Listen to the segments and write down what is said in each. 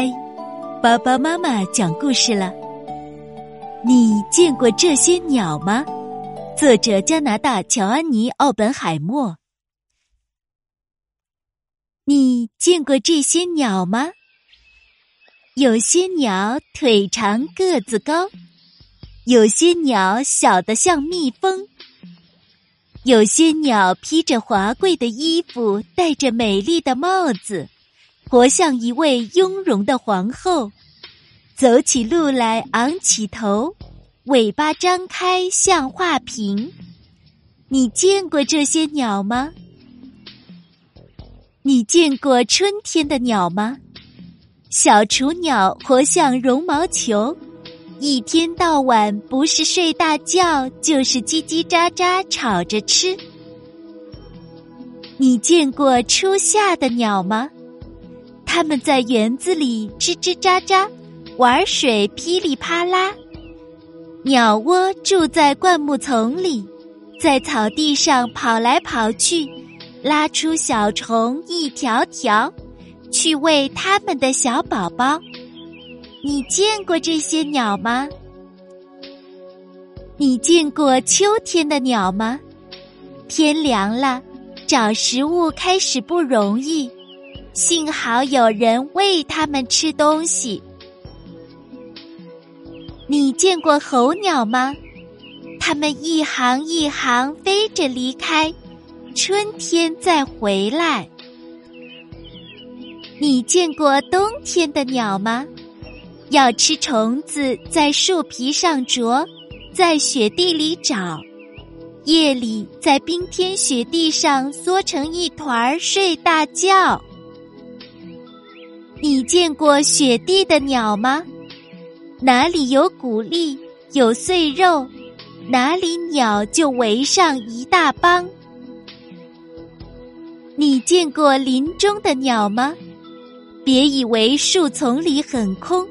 嗨，爸爸妈妈讲故事了。你见过这些鸟吗？作者加拿大乔安妮·奥本海默。你见过这些鸟吗？有些鸟腿长个子高，有些鸟小的像蜜蜂，有些鸟披着华贵的衣服，戴着美丽的帽子。活像一位雍容的皇后，走起路来昂起头，尾巴张开像画屏。你见过这些鸟吗？你见过春天的鸟吗？小雏鸟活像绒毛球，一天到晚不是睡大觉，就是叽叽喳喳吵着吃。你见过初夏的鸟吗？它们在园子里吱吱喳喳玩水，噼里啪啦。鸟窝住在灌木丛里，在草地上跑来跑去，拉出小虫一条条，去喂它们的小宝宝。你见过这些鸟吗？你见过秋天的鸟吗？天凉了，找食物开始不容易。幸好有人喂它们吃东西。你见过候鸟吗？它们一行一行飞着离开，春天再回来。你见过冬天的鸟吗？要吃虫子，在树皮上啄，在雪地里找，夜里在冰天雪地上缩成一团睡大觉。你见过雪地的鸟吗？哪里有谷粒，有碎肉，哪里鸟就围上一大帮。你见过林中的鸟吗？别以为树丛里很空，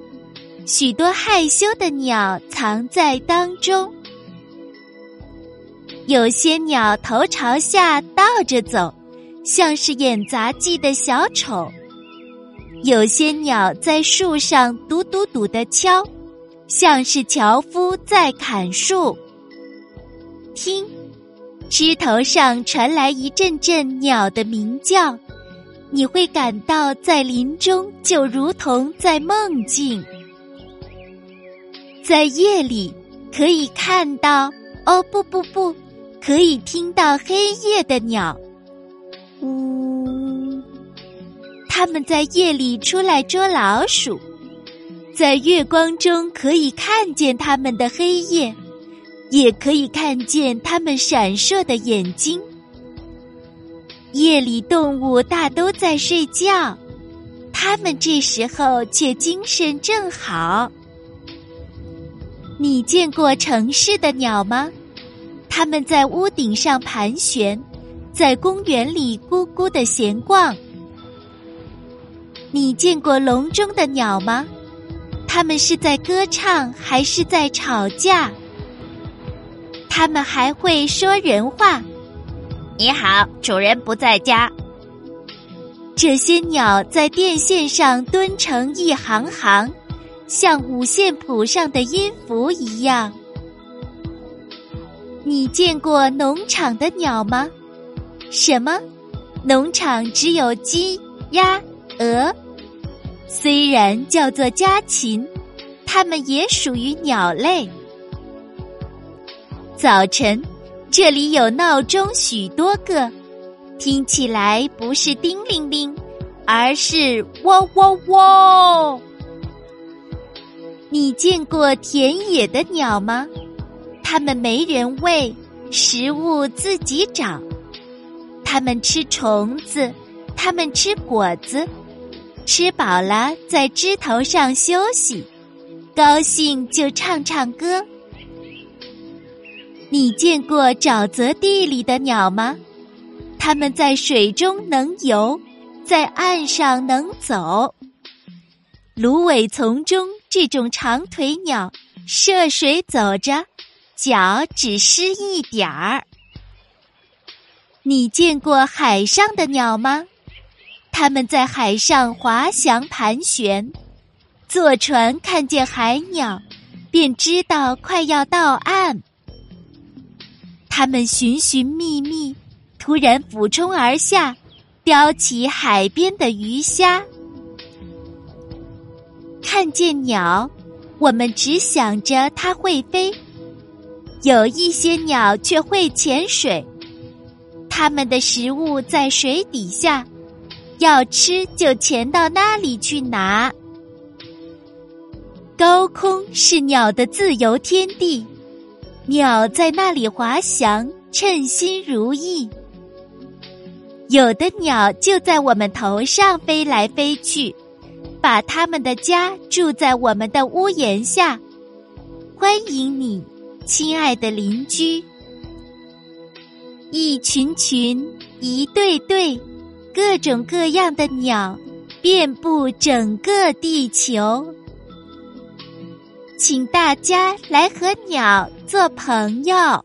许多害羞的鸟藏在当中。有些鸟头朝下倒着走，像是演杂技的小丑。有些鸟在树上嘟嘟嘟的敲，像是樵夫在砍树。听，枝头上传来一阵阵鸟的鸣叫，你会感到在林中就如同在梦境。在夜里可以看到，哦不不不，可以听到黑夜的鸟，他们在夜里出来捉老鼠，在月光中可以看见他们的黑夜，也可以看见他们闪烁的眼睛。夜里动物大都在睡觉，它们这时候却精神正好。你见过城市的鸟吗？它们在屋顶上盘旋，在公园里咕咕的闲逛。你见过笼中的鸟吗？它们是在歌唱还是在吵架？它们还会说人话。你好，主人不在家。这些鸟在电线上蹲成一行行，像五线谱上的音符一样。你见过农场的鸟吗？什么？农场只有鸡、鸭。鹅，虽然叫做家禽，它们也属于鸟类。早晨，这里有闹钟许多个，听起来不是叮铃铃，而是喔喔喔。你见过田野的鸟吗？它们没人喂，食物自己找。它们吃虫子，它们吃果子。吃饱了，在枝头上休息，高兴就唱唱歌。你见过沼泽地里的鸟吗？它们在水中能游，在岸上能走。芦苇丛中这种长腿鸟涉水走着，脚只湿一点儿。你见过海上的鸟吗？它们在海上滑翔盘旋，坐船看见海鸟，便知道快要到岸。它们寻寻觅觅，突然俯冲而下，叼起海边的鱼虾。看见鸟，我们只想着它会飞；有一些鸟却会潜水，它们的食物在水底下，要吃就潜到那里去拿。高空是鸟的自由天地，鸟在那里滑翔，称心如意。有的鸟就在我们头上飞来飞去，把他们的家住在我们的屋檐下。欢迎你，亲爱的邻居！一群群，一对对，各种各样的鸟，遍布整个地球。请大家来和鸟做朋友。